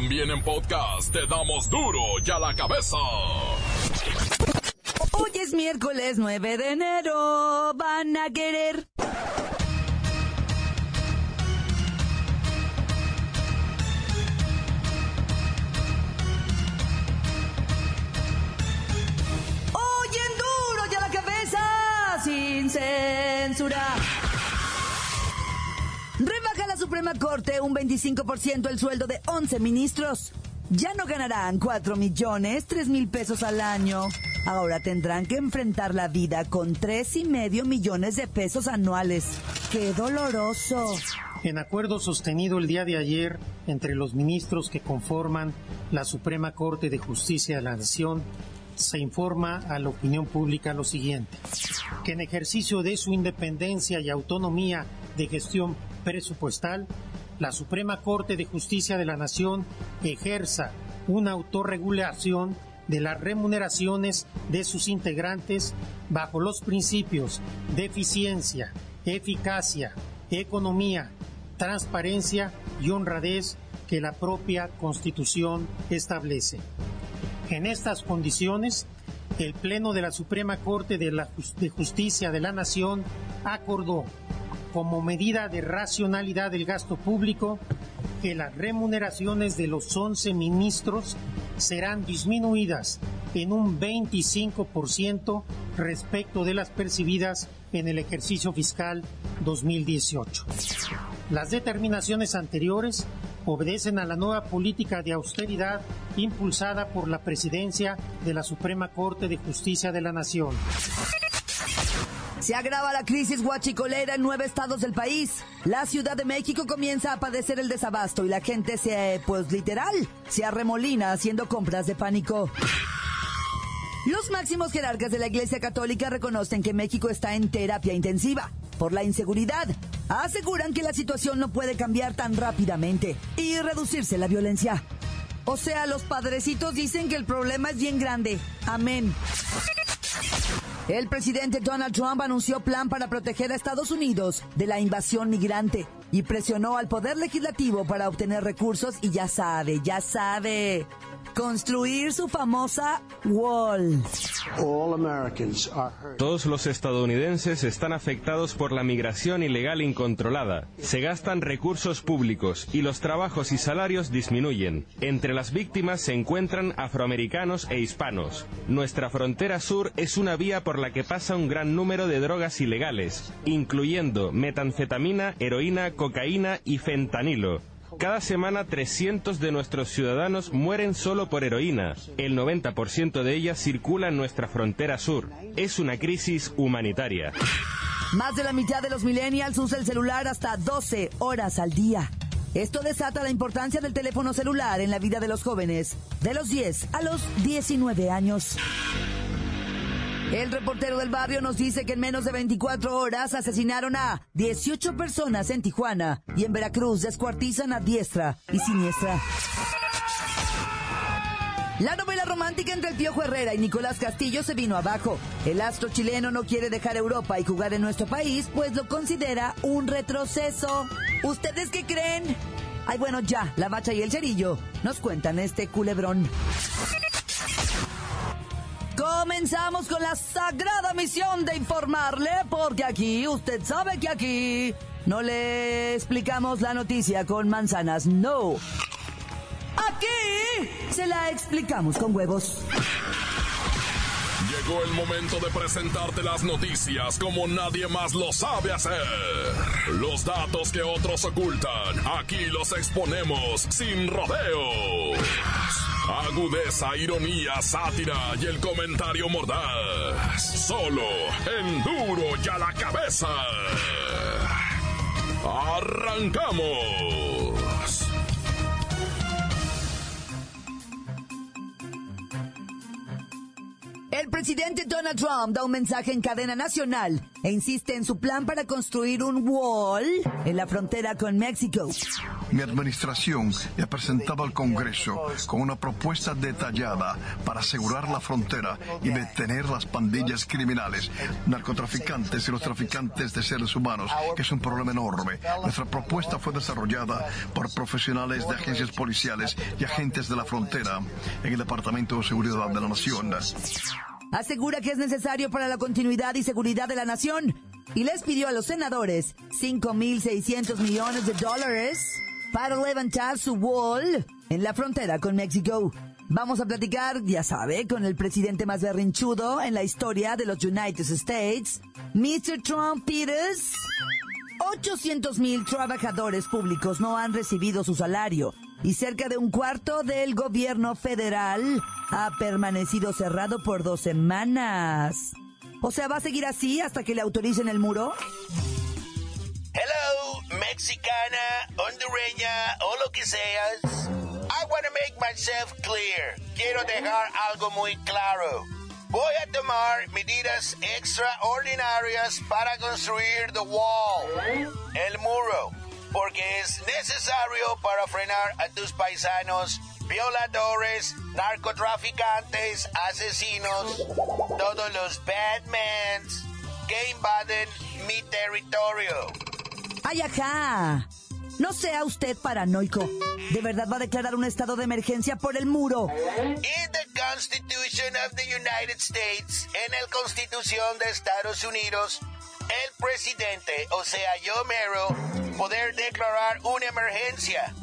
También en podcast te damos duro y a la cabeza. Hoy es miércoles 9 de enero. Van a querer. Hoy en duro y a la cabeza. Sin censura. Suprema Corte un 25% el sueldo de 11 ministros. Ya no ganarán 4 millones 3 mil pesos al año. Ahora tendrán que enfrentar la vida con tres y medio millones de pesos anuales. ¡Qué doloroso! En acuerdo sostenido el día de ayer entre los ministros que conforman la Suprema Corte de Justicia de la Nación, se informa a la opinión pública lo siguiente, que en ejercicio de su independencia y autonomía de gestión presupuestal, la Suprema Corte de Justicia de la Nación ejerza una autorregulación de las remuneraciones de sus integrantes bajo los principios de eficiencia, eficacia, economía, transparencia y honradez que la propia Constitución establece. En estas condiciones, el Pleno de la Suprema Corte de, la, de Justicia de la Nación acordó, como medida de racionalidad del gasto público, que las remuneraciones de los 11 ministros serán disminuidas en un 25% respecto de las percibidas en el ejercicio fiscal 2018. Las determinaciones anteriores obedecen a la nueva política de austeridad impulsada por la presidencia de la Suprema Corte de Justicia de la Nación. Se agrava la crisis guachicolera en nueve estados del país. La Ciudad de México comienza a padecer el desabasto y la gente se, pues literal, se arremolina haciendo compras de pánico. Los máximos jerarcas de la Iglesia Católica reconocen que México está en terapia intensiva por la inseguridad. Aseguran que la situación no puede cambiar tan rápidamente y reducirse la violencia. O sea, los padrecitos dicen que el problema es bien grande. Amén. El presidente Donald Trump anunció plan para proteger a Estados Unidos de la invasión migrante y presionó al Poder Legislativo para obtener recursos y ya sabe, ya sabe, construir su famosa wall. Todos los estadounidenses están afectados por la migración ilegal incontrolada. Se gastan recursos públicos y los trabajos y salarios disminuyen. Entre las víctimas se encuentran afroamericanos e hispanos. Nuestra frontera sur es una vía por la que pasa un gran número de drogas ilegales, incluyendo metanfetamina, heroína, cocaína y fentanilo. Cada semana 300 de nuestros ciudadanos mueren solo por heroína. El 90% de ellas circula en nuestra frontera sur. Es una crisis humanitaria. Más de la mitad de los millennials usa el celular hasta 12 horas al día. Esto desata la importancia del teléfono celular en la vida de los jóvenes, de los 10 a los 19 años. El reportero del barrio nos dice que en menos de 24 horas asesinaron a 18 personas en Tijuana y en Veracruz descuartizan a diestra y siniestra. La novela romántica entre el Piojo Herrera y Nicolás Castillo se vino abajo. El astro chileno no quiere dejar Europa y jugar en nuestro país, pues lo considera un retroceso. ¿Ustedes qué creen? Ay, bueno, ya, la bacha y el cerillo nos cuentan este culebrón. Comenzamos con la sagrada misión de informarle, porque aquí, usted sabe que aquí no le explicamos la noticia con manzanas, no. Aquí se la explicamos con huevos. Llegó el momento de presentarte las noticias como nadie más lo sabe hacer. Los datos que otros ocultan, aquí los exponemos sin rodeos. Agudeza, ironía, sátira y el comentario mordaz. Solo en duro y a la cabeza. ¡Arrancamos! El presidente Donald Trump da un mensaje en cadena nacional e insiste en su plan para construir un wall en la frontera con México. Mi administración ha presentado al Congreso con una propuesta detallada para asegurar la frontera y detener las pandillas criminales, narcotraficantes y los traficantes de seres humanos, que es un problema enorme. Nuestra propuesta fue desarrollada por profesionales de agencias policiales y agentes de la frontera en el Departamento de Seguridad de la Nación. Asegura que es necesario para la continuidad y seguridad de la nación y les pidió a los senadores 5.600 millones de dólares para levantar su wall en la frontera con México. Vamos a platicar, ya sabe, con el presidente más berrinchudo en la historia de los United States, Mr. Trump Peters. 800 mil trabajadores públicos no han recibido su salario y cerca de un cuarto del gobierno federal ha permanecido cerrado por dos semanas. O sea, ¿va a seguir así hasta que le autoricen el muro? Mexicana, hondureña o lo que seas. I want to make myself clear. Quiero dejar algo muy claro. Voy a tomar medidas extraordinarias para construir the wall, el muro, porque es necesario para frenar a tus paisanos violadores, narcotraficantes, asesinos, todos los Batmans que invaden mi territorio. ¡Ay, ajá! No sea usted paranoico. ¿De verdad va a declarar un estado de emergencia por el muro? In the Constitution of the United States, en la Constitución de Estados Unidos, el presidente, o sea yo mero, poder declarar una emergencia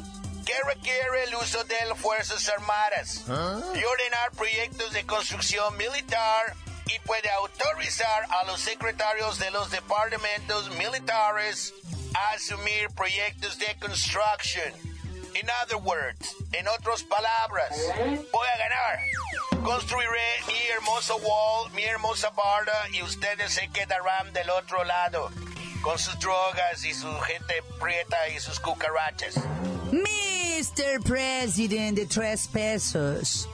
que requiere el uso de las Fuerzas Armadas y ordenar proyectos de construcción militar y puede autorizar a los secretarios de los departamentos militares a asumir proyectos de construcción. In other words, en otras palabras, voy a ganar. Construiré mi hermoso wall, mi hermosa barda y ustedes se quedarán del otro lado con sus drogas y su gente prieta y sus cucarachas. Mr. President de tres pesos.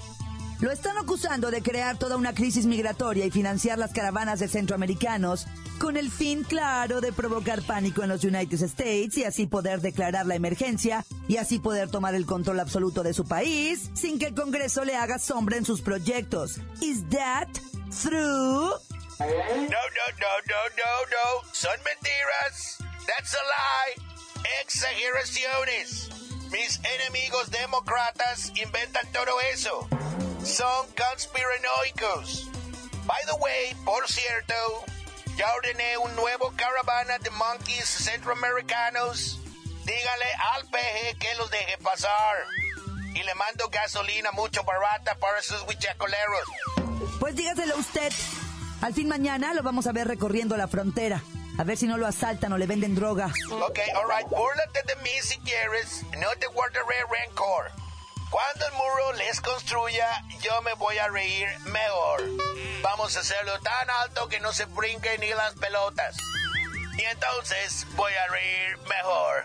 Lo están acusando de crear toda una crisis migratoria y financiar las caravanas de centroamericanos con el fin claro de provocar pánico en los United States y así poder declarar la emergencia y así poder tomar el control absoluto de su país sin que el Congreso le haga sombra en sus proyectos. ¿Is that true? No, no, no, no, no, no. Son mentiras. That's a lie. Exageraciones. Mis enemigos demócratas inventan todo eso. Son conspiranoicos. By the way, por cierto, ya ordené un nuevo caravana de monkeys centroamericanos. Dígale al peje que los deje pasar. Y le mando gasolina mucho barata para sus huichacoleros. Pues dígaselo usted. Al fin mañana lo vamos a ver recorriendo la frontera. A ver si no lo asaltan o le venden droga. Ok, alright, búrlate de mí si quieres. No te guardaré rencor. Cuando el muro les construya, yo me voy a reír mejor. Vamos a hacerlo tan alto que no se brinquen ni las pelotas. Y entonces voy a reír mejor.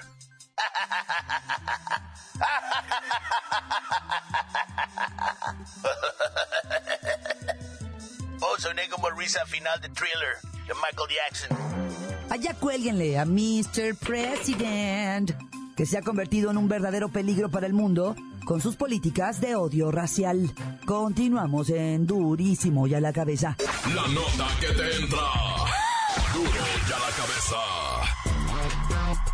oh, soné como risa final de thriller de Michael Jackson. Allá cuélguenle a Mr. President, que se ha convertido en un verdadero peligro para el mundo con sus políticas de odio racial. Continuamos en Durísimo y a la cabeza. La nota que te entra. Duro y a la cabeza.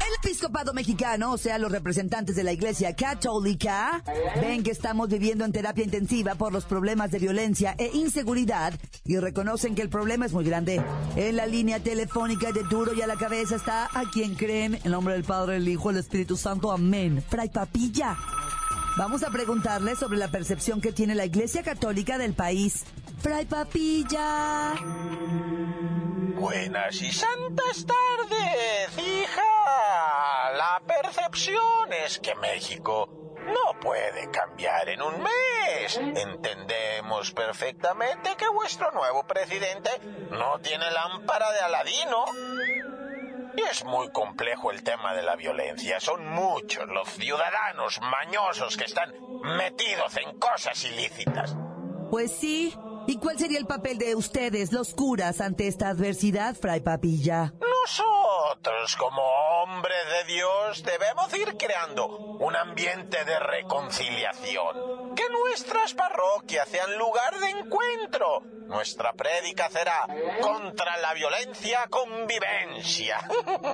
El episcopado mexicano, o sea, los representantes de la Iglesia Católica, ven que estamos viviendo en terapia intensiva por los problemas de violencia e inseguridad y reconocen que el problema es muy grande. En la línea telefónica de Duro y a la cabeza está a quien creen, en nombre del Padre, el Hijo, el Espíritu Santo. Amén. Fray Papilla. Vamos a preguntarle sobre la percepción que tiene la Iglesia Católica del país. Fray Papilla. Buenas y santas tardes, hija. La percepción es que México no puede cambiar en un mes. Entendemos perfectamente que vuestro nuevo presidente no tiene lámpara de Aladino. Es muy complejo el tema de la violencia. Son muchos los ciudadanos mañosos que están metidos en cosas ilícitas. Pues sí. ¿Y cuál sería el papel de ustedes, los curas, ante esta adversidad, Fray Papilla? Nosotros, como nombre de Dios debemos ir creando un ambiente de reconciliación. Que nuestras parroquias sean lugar de encuentro. Nuestra prédica será contra la violencia convivencia.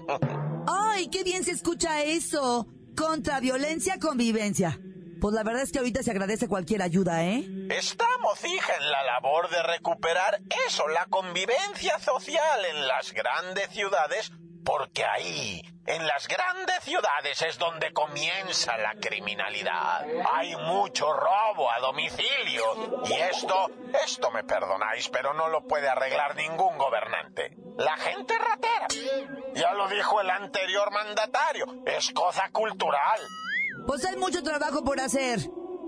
¡Ay, qué bien se escucha eso! Contra violencia, convivencia. Pues la verdad es que ahorita se agradece cualquier ayuda, ¿eh? Estamos, hija, en la labor de recuperar eso, la convivencia social en las grandes ciudades, porque ahí, en las grandes ciudades es donde comienza la criminalidad. Hay mucho robo a domicilio. Y esto, esto me perdonáis, pero no lo puede arreglar ningún gobernante. La gente ratera. Ya lo dijo el anterior mandatario, es cosa cultural. Pues hay mucho trabajo por hacer.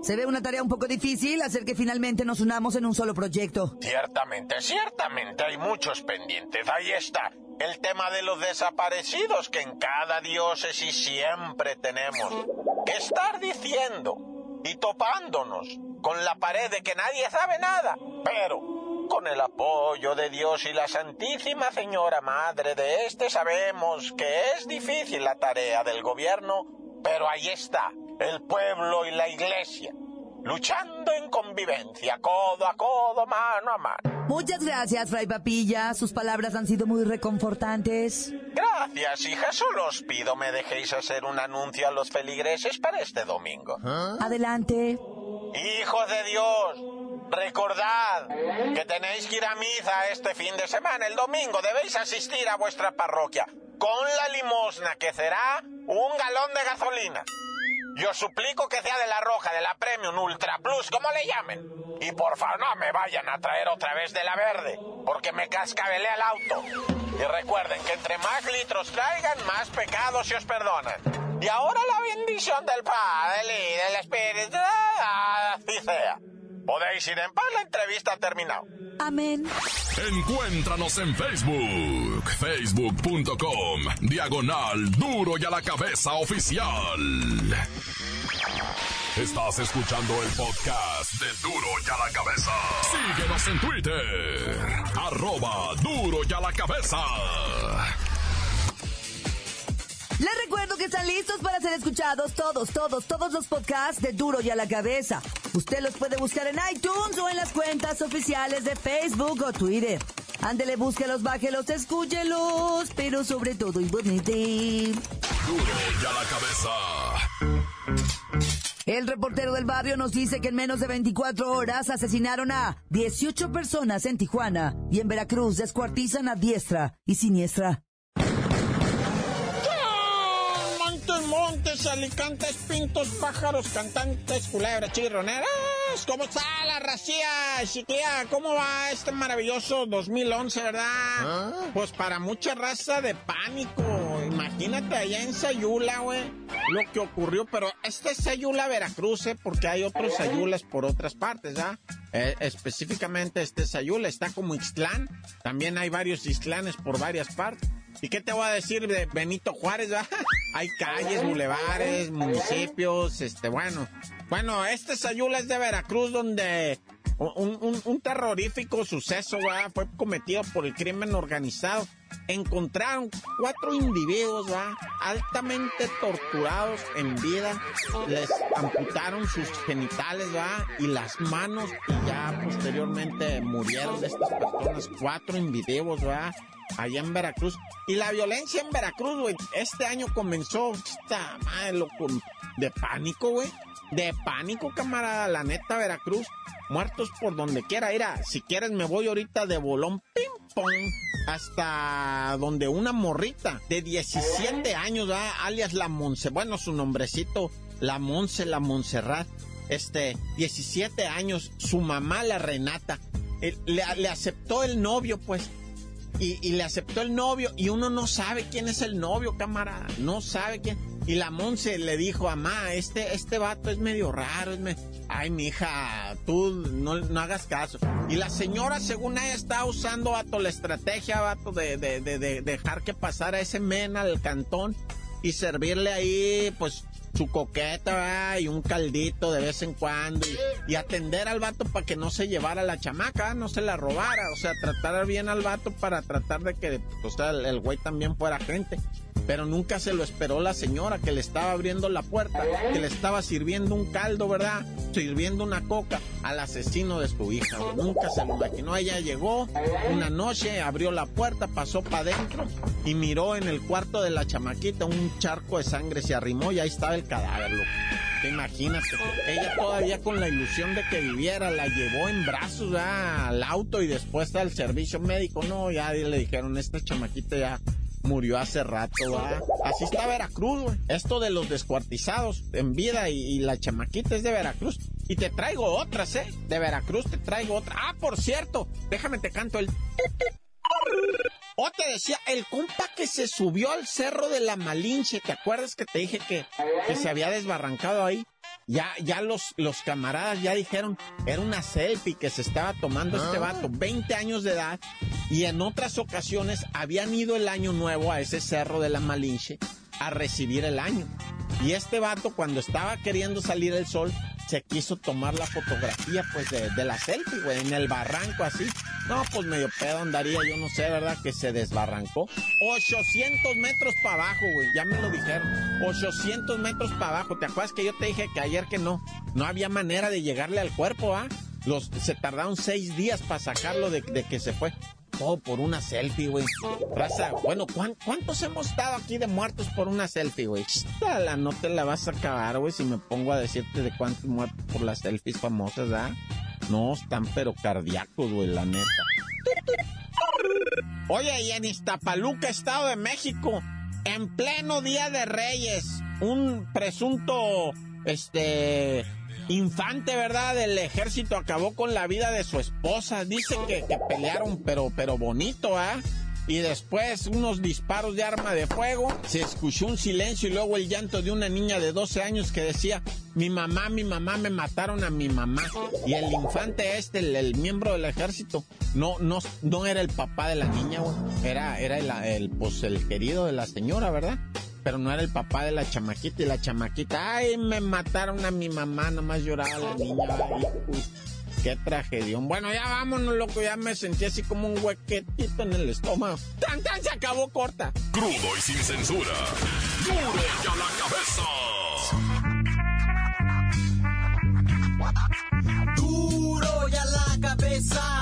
Se ve una tarea un poco difícil hacer que finalmente nos unamos en un solo proyecto. Ciertamente, ciertamente hay muchos pendientes. Ahí está. El tema de los desaparecidos que en cada diócesis siempre tenemos que estar diciendo y topándonos con la pared de que nadie sabe nada. Pero con el apoyo de Dios y la Santísima Señora Madre de este sabemos que es difícil la tarea del gobierno pero ahí está, el pueblo y la iglesia, luchando en convivencia, codo a codo, mano a mano. Muchas gracias, Fray Papilla. Sus palabras han sido muy reconfortantes. Gracias, hija. Solo os pido me dejéis hacer un anuncio a los feligreses para este domingo. Adelante. Hijos de Dios, recordad que tenéis que ir a misa este fin de semana, el domingo. Debéis asistir a vuestra parroquia con la limosna que será un galón de gasolina. Yo suplico que sea de la roja, de la Premium Ultra Plus, como le llamen. Y por favor no me vayan a traer otra vez de la verde, porque me cascabelé el auto. Y recuerden que entre más litros traigan, más pecados se os perdonan. Y ahora la bendición del Padre y del Espíritu, así sea. Podéis ir en paz, la entrevista ha terminado. Amén. Encuéntranos en Facebook, facebook.com, diagonal duro y a la cabeza oficial. Estás escuchando el podcast de Duro y a la cabeza. Síguenos en Twitter, arroba duro y a la cabeza. Les recuerdo que están listos para ser escuchados todos, todos, todos los podcasts de Duro y a la cabeza. Usted los puede buscar en iTunes o en las cuentas oficiales de Facebook o Twitter. Ándele, búsquelos, bájelos, escúchelos, pero sobre todo y bonito. Duro y a la cabeza. El reportero del barrio nos dice que en menos de 24 horas asesinaron a 18 personas en Tijuana y en Veracruz descuartizan a diestra y siniestra. Montes, alicantes, pintos, pájaros, cantantes, culebras, chirroneras. ¿Cómo está la racía, chiquilla? ¿Cómo va este maravilloso 2011, verdad? Pues para mucha raza de pánico. Imagínate allá en Sayula, güey, lo que ocurrió. Pero este es Sayula, Veracruz, ¿eh? Porque hay otros Sayulas por otras partes, ¿ah? Eh, específicamente este Sayula está como Ixtlán. También hay varios Ixtlanes por varias partes. ¿Y qué te voy a decir de Benito Juárez? va? Hay calles, bulevares, municipios, este, bueno. Bueno, este Sayula es de Veracruz, donde un, terrorífico suceso fue cometido por el crimen organizado. Encontraron cuatro individuos altamente torturados en vida. Les amputaron sus genitales ¿va? y las manos y ya posteriormente murieron de estas personas. Cuatro individuos ¿va? Allá en Veracruz. Y la violencia en Veracruz, güey, este año comenzó, esta madre, loco, de pánico, güey. De pánico, camarada, la neta, Veracruz. Muertos por donde quiera. Mira, si quieres me voy ahorita de bolón, ping pong, hasta donde una morrita de 17 años, alias la Monse, bueno, su nombrecito, la Monse, la Montserrat, este, 17 años, su mamá, la Renata, le aceptó el novio, pues, y, le aceptó el novio y uno no sabe quién es el novio, camarada, no sabe quién. Y la Monse le dijo, mamá, este, este vato es medio raro, es me... Ay, mija, tú no, no hagas caso. Y la señora, según ella, está usando, vato, la estrategia, vato, de, de, de, de dejar que pasara ese men al cantón y servirle ahí, pues, su coqueta y un caldito de vez en cuando y, atender al vato para que no se llevara la chamaca, no se la robara, o sea, tratar bien al vato para tratar de que, o sea, el, el güey también fuera gente. Pero nunca se lo esperó la señora que le estaba abriendo la puerta, que le estaba sirviendo un caldo, ¿verdad? Sirviendo una coca al asesino de su hija. Nunca se lo imaginó. Ella llegó una noche, abrió la puerta, pasó para adentro y miró en el cuarto de la chamaquita un charco de sangre, se arrimó y ahí estaba el cadáver, loco. Te imaginas, ella todavía con la ilusión de que viviera, la llevó en brazos al auto y después al servicio médico. No, ya le dijeron, esta chamaquita ya murió hace rato, Así está Veracruz, güey. Esto de los descuartizados en vida y, la chamaquita es de Veracruz. Y te traigo otras, ¿eh? De Veracruz te traigo otra. Ah, por cierto, déjame te canto el... O te decía, el compa que se subió al cerro de la Malinche, ¿te acuerdas que te dije que, que se había desbarrancado ahí? Ya, ya los, los camaradas ya dijeron, era una selfie que se estaba tomando este ah. vato, 20 años de edad, y en otras ocasiones habían ido el año nuevo a ese cerro de la Malinche a recibir el año. Y este vato, cuando estaba queriendo salir el sol, se quiso tomar la fotografía, pues, de, la selfie, güey, en el barranco así. No, pues medio pedo andaría, yo no sé, ¿verdad? Que se desbarrancó. 800 metros para abajo, güey, ya me lo dijeron. 800 metros para abajo. ¿Te acuerdas que yo te dije que ayer que no? No había manera de llegarle al cuerpo, ¿ah? Los, se tardaron seis días para sacarlo de que se fue todo por una selfie, güey. Bueno, ¿cuántos hemos estado aquí de muertos por una selfie, güey? La no te la vas a acabar, güey, si me pongo a decirte de cuántos muertos por las selfies famosas, ¿ah? No, están pero cardíacos, güey, la neta. Oye, y en Iztapaluca, Estado de México, en pleno Día de Reyes, un presunto, este, infante, ¿verdad? Del ejército acabó con la vida de su esposa. Dice que, pelearon, pero, pero bonito, ¿ah? y después unos disparos de arma de fuego, se escuchó un silencio y luego el llanto de una niña de 12 años que decía, mi mamá, mi mamá, me mataron a mi mamá. Y el infante este, el, miembro del ejército, no, no, no era el papá de la niña, era, era el, el, pues, el querido de la señora, ¿verdad? Pero no era el papá de la chamaquita y la chamaquita, ay, me mataron a mi mamá, nomás lloraba la niña, ay, Qué tragedia. Bueno, ya vámonos, loco. Ya me sentí así como un huequetito en el estómago. ¡Tan, tan! Se acabó corta. Crudo y sin censura. ¡Duro ya la cabeza! Duro ya la cabeza.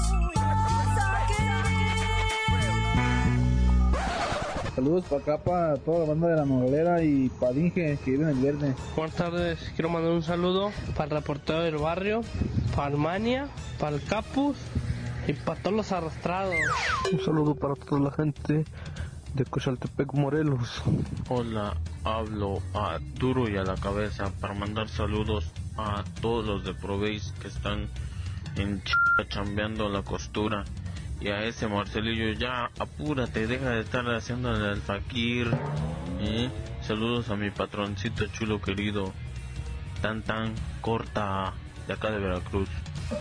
Saludos para acá, para toda la banda de la novelera y para Inge, que vive en el viernes. Buenas tardes, quiero mandar un saludo para el reportero del barrio, para Armania, para el Capus y para todos los arrastrados. Un saludo para toda la gente de Cochaltepec, Morelos. Hola, hablo a Duro y a la cabeza para mandar saludos a todos los de Proveis que están en ch chambeando la costura y a ese Marcelillo, ya apúrate, deja de estar haciendo el fakir. ¿eh? Saludos a mi patroncito chulo querido, tan tan corta de acá de Veracruz.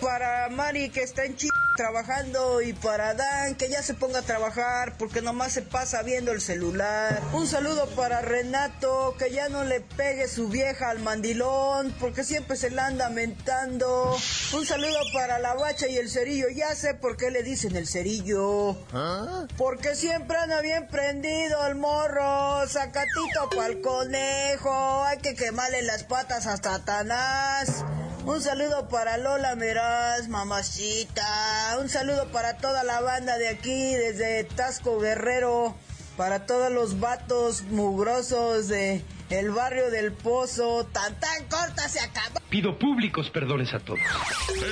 Para Mari que está en Chile trabajando y para Dan que ya se ponga a trabajar porque nomás se pasa viendo el celular. Un saludo para Renato que ya no le pegue su vieja al mandilón porque siempre se la anda mentando. Un saludo para la bacha y el cerillo. Ya sé por qué le dicen el cerillo. ¿Ah? Porque siempre anda bien prendido el morro. Sacatito pa'l conejo. Hay que quemarle las patas a Satanás. Un saludo para Lola Meraz, mamacita. Un saludo para toda la banda de aquí, desde Tasco Guerrero. Para todos los vatos mugrosos de el barrio del Pozo. Tan tan corta se acabó. Pido públicos perdones a todos.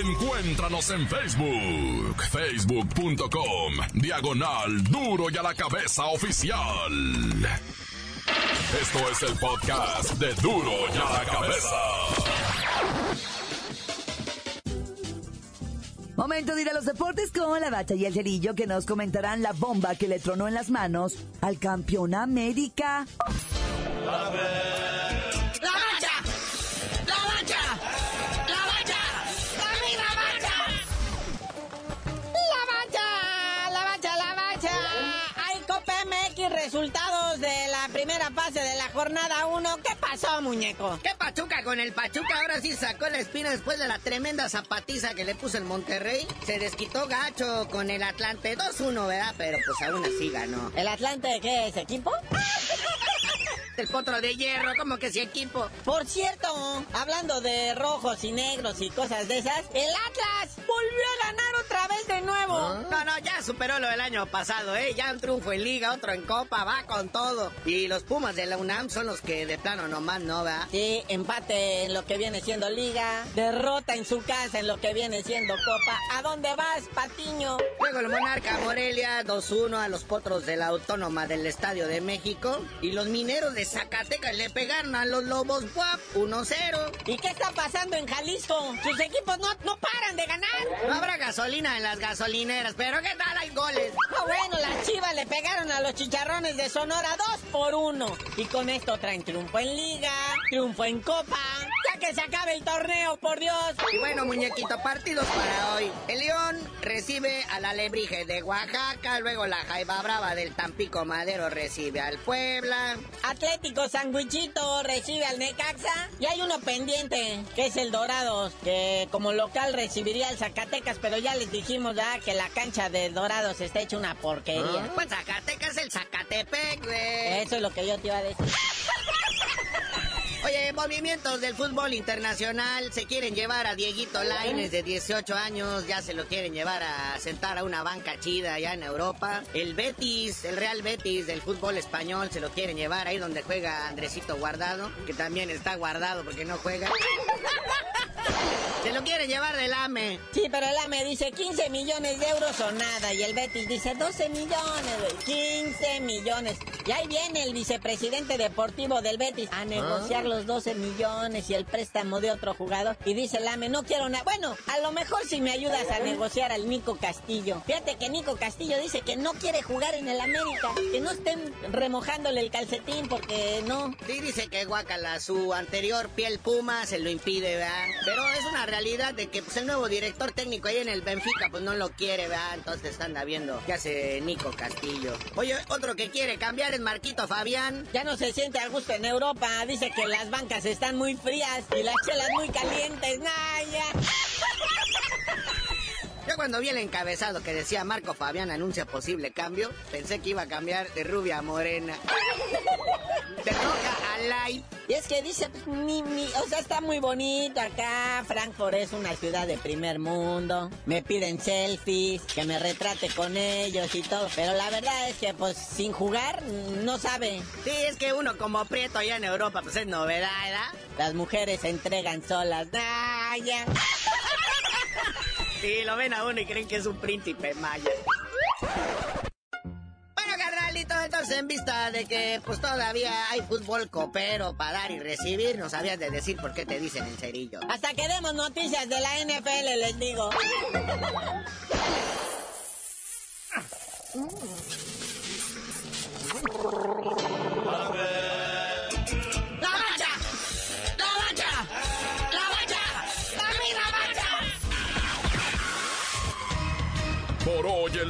Encuéntranos en Facebook. Facebook.com. Diagonal Duro y a la cabeza oficial. Esto es el podcast de Duro y a la cabeza. Momento de ir a los deportes con la bacha y el cerillo que nos comentarán la bomba que le tronó en las manos al campeón América. A ver. ¡La bacha! ¡La bacha! ¡La bacha! ¡A la bacha! ¡La bacha! ¡La bacha! ¡La bacha! Hay Copa MX resultados de la primera fase de la jornada 1. ¿Qué pasó, muñeco? ¿Qué pachuca con el Pachuca? Ahora sí sacó la espina después de la tremenda zapatiza que le puso el Monterrey. Se desquitó gacho con el Atlante 2-1, ¿verdad? Pero pues aún así ganó. ¿El Atlante qué es, equipo? El potro de hierro, como que si equipo. Por cierto, hablando de rojos y negros y cosas de esas, el Atlas volvió a ganar otra vez de nuevo. No, no, ya superó lo del año pasado, ¿eh? Ya un triunfo en Liga, otro en Copa, va con todo. Y los Pumas de la UNAM son los que de plano nomás no, ¿verdad? Sí, empate en lo que viene siendo Liga, derrota en su casa en lo que viene siendo Copa. ¿A dónde vas, Patiño? Luego el Monarca Morelia 2-1 a los potros de la Autónoma del Estadio de México. Y los mineros de Zacatecas le pegaron a los Lobos Guap 1-0. ¿Y qué está pasando en Jalisco? Sus equipos no, no paran de ganar. No habrá gasolina en las gasolineras, pero ¿qué tal hay goles? Ah, bueno, las chivas le pegaron a los chicharrones de Sonora 2 por 1. Y con esto traen triunfo en Liga, triunfo en Copa. Ya que se acabe el torneo, por Dios. Y bueno, muñequito, partidos para hoy. El León recibe a la Lebrige de Oaxaca, luego la Jaiba Brava del Tampico Madero recibe al Puebla. Atlético Sandwichito recibe al Necaxa. Y hay uno pendiente, que es el Dorados, que como local recibiría al Zacatecas, pero ya les dijimos ya que la cancha de Dorados está hecha una porquería. Pues Zacatecas es el Zacatepec, güey. Eso es lo que yo te iba a decir. Oye, movimientos del fútbol internacional se quieren llevar a Dieguito Laines de 18 años, ya se lo quieren llevar a sentar a una banca chida allá en Europa. El Betis, el Real Betis del fútbol español se lo quieren llevar ahí donde juega Andresito Guardado, que también está guardado porque no juega. Se lo quiere llevar del AME. Sí, pero el AME dice 15 millones de euros o nada. Y el Betis dice 12 millones, güey. 15 millones. Y ahí viene el vicepresidente deportivo del Betis a negociar los 12 millones y el préstamo de otro jugador. Y dice el AME, no quiero nada. Bueno, a lo mejor si me ayudas a negociar al Nico Castillo. Fíjate que Nico Castillo dice que no quiere jugar en el América. Que no estén remojándole el calcetín porque no. Sí, dice que guacala, su anterior piel puma se lo impide, ¿verdad? Pero es una realidad de que pues, el nuevo director técnico ahí en el Benfica pues no lo quiere, ¿verdad? Entonces anda viendo qué hace Nico Castillo. Oye, otro que quiere cambiar es Marquito Fabián. Ya no se siente a gusto en Europa. Dice que las bancas están muy frías y las chelas muy calientes. ¡Nah, ya! Yo cuando vi el encabezado que decía Marco Fabián anuncia posible cambio, pensé que iba a cambiar de rubia a morena. De roja a light. Y es que dice, pues, mi, mi, o sea, está muy bonito acá. Frankfurt es una ciudad de primer mundo. Me piden selfies, que me retrate con ellos y todo. Pero la verdad es que, pues, sin jugar, no sabe. Sí, es que uno como prieto allá en Europa, pues es novedad, ¿verdad? Las mujeres se entregan solas. ¡Ah, ya! Sí, lo ven a uno y creen que es un príncipe maya. Bueno, carnalito, entonces en vista de que pues todavía hay fútbol copero para dar y recibir, no sabías de decir por qué te dicen el cerillo. Hasta que demos noticias de la NFL, les digo.